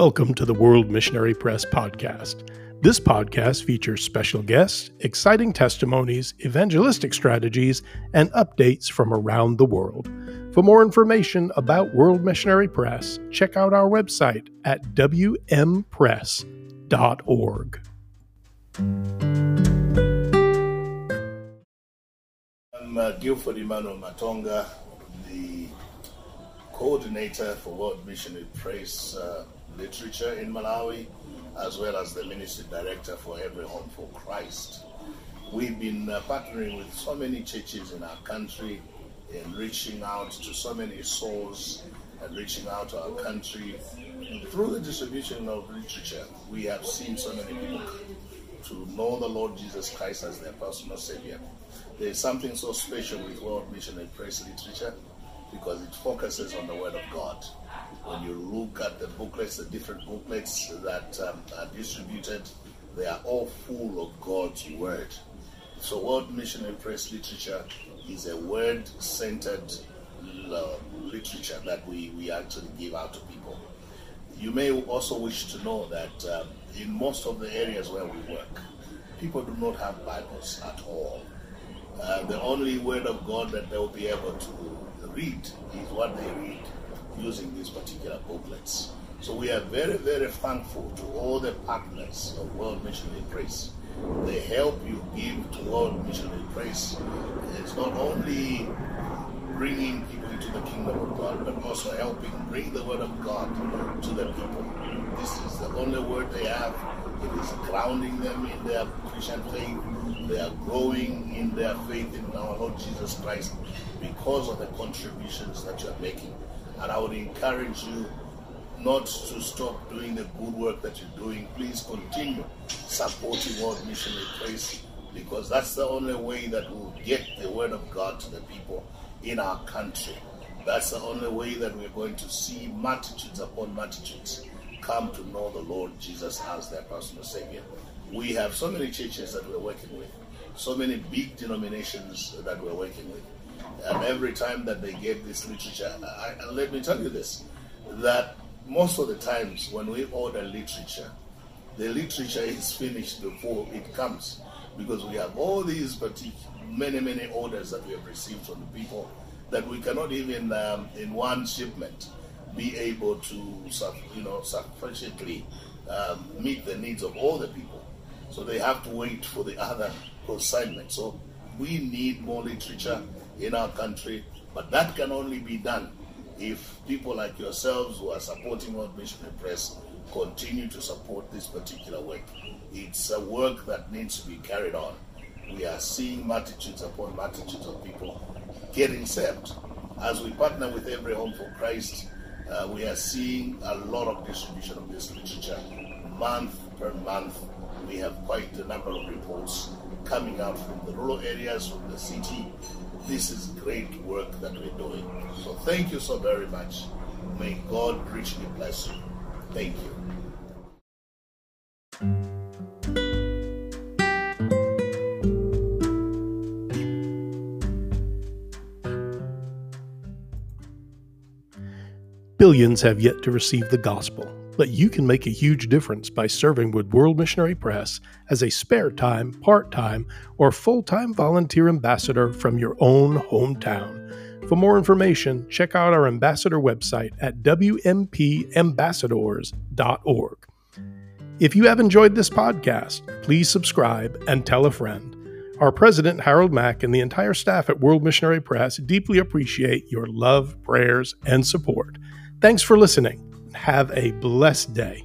Welcome to the World Missionary Press podcast. This podcast features special guests, exciting testimonies, evangelistic strategies, and updates from around the world. For more information about World Missionary Press, check out our website at wmpress.org. I'm uh, Guilford Emmanuel Matonga, the coordinator for World Missionary Press uh, Literature in Malawi, as well as the ministry director for Every Home for Christ. We've been uh, partnering with so many churches in our country in reaching out to so many souls and reaching out to our country. Through the distribution of literature, we have seen so many people to know the Lord Jesus Christ as their personal Savior. There is something so special with World Missionary Press literature because it focuses on the Word of God. Booklets, the different booklets that um, are distributed, they are all full of God's Word. So, World Missionary Press literature is a word centered uh, literature that we, we actually give out to people. You may also wish to know that um, in most of the areas where we work, people do not have Bibles at all. Uh, the only word of God that they'll be able to read is what they read using these particular booklets. So we are very, very thankful to all the partners of World Missionary Press. The help you give to World Missionary Press is not only bringing people into the kingdom of God, but also helping bring the word of God to the people. This is the only word they have. It is grounding them in their Christian faith. They are growing in their faith in our Lord Jesus Christ because of the contributions that you are making. And I would encourage you not to stop doing the good work that you're doing. Please continue supporting World Missionary Press because that's the only way that we'll get the word of God to the people in our country. That's the only way that we're going to see multitudes upon multitudes come to know the Lord Jesus as their personal Savior. We have so many churches that we're working with, so many big denominations that we're working with. And every time that they get this literature, I, I, let me tell you this that most of the times when we order literature, the literature is finished before it comes because we have all these many many orders that we have received from the people that we cannot even um, in one shipment be able to you know sufficiently um, meet the needs of all the people. So they have to wait for the other consignment so we need more literature in our country but that can only be done if people like yourselves who are supporting World Missionary Press continue to support this particular work it's a work that needs to be carried on we are seeing multitudes upon multitudes of people getting saved. As we partner with Every Home for Christ, uh, we are seeing a lot of distribution of this literature month per month. We have quite a number of reports coming out from the rural areas, from the city. This is great work that we're doing. So thank you so very much. May God richly bless you. Thank you. Billions have yet to receive the gospel, but you can make a huge difference by serving with World Missionary Press as a spare time, part time, or full time volunteer ambassador from your own hometown. For more information, check out our ambassador website at wmpambassadors.org. If you have enjoyed this podcast, please subscribe and tell a friend. Our president, Harold Mack, and the entire staff at World Missionary Press deeply appreciate your love, prayers, and support. Thanks for listening. Have a blessed day.